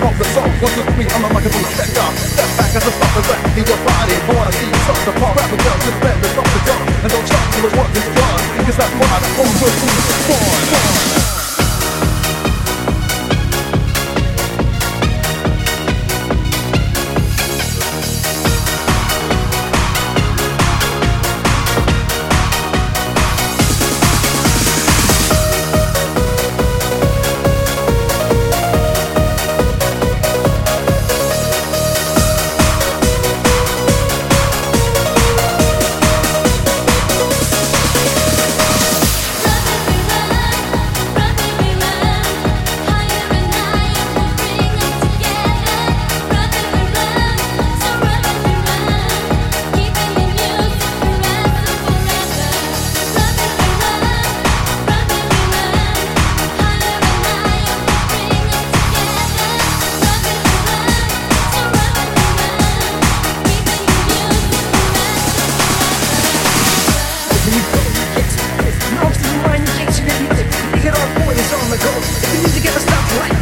for the. One, two, three, I'm a microphone checker. Step back as I start to rap. Leave your body. I wanna see you start to pop. Rap with girls, just bend the stop the. And don't try to what is done. Cause that's why the whole phone will be fun. on the go. If the music ever stops right.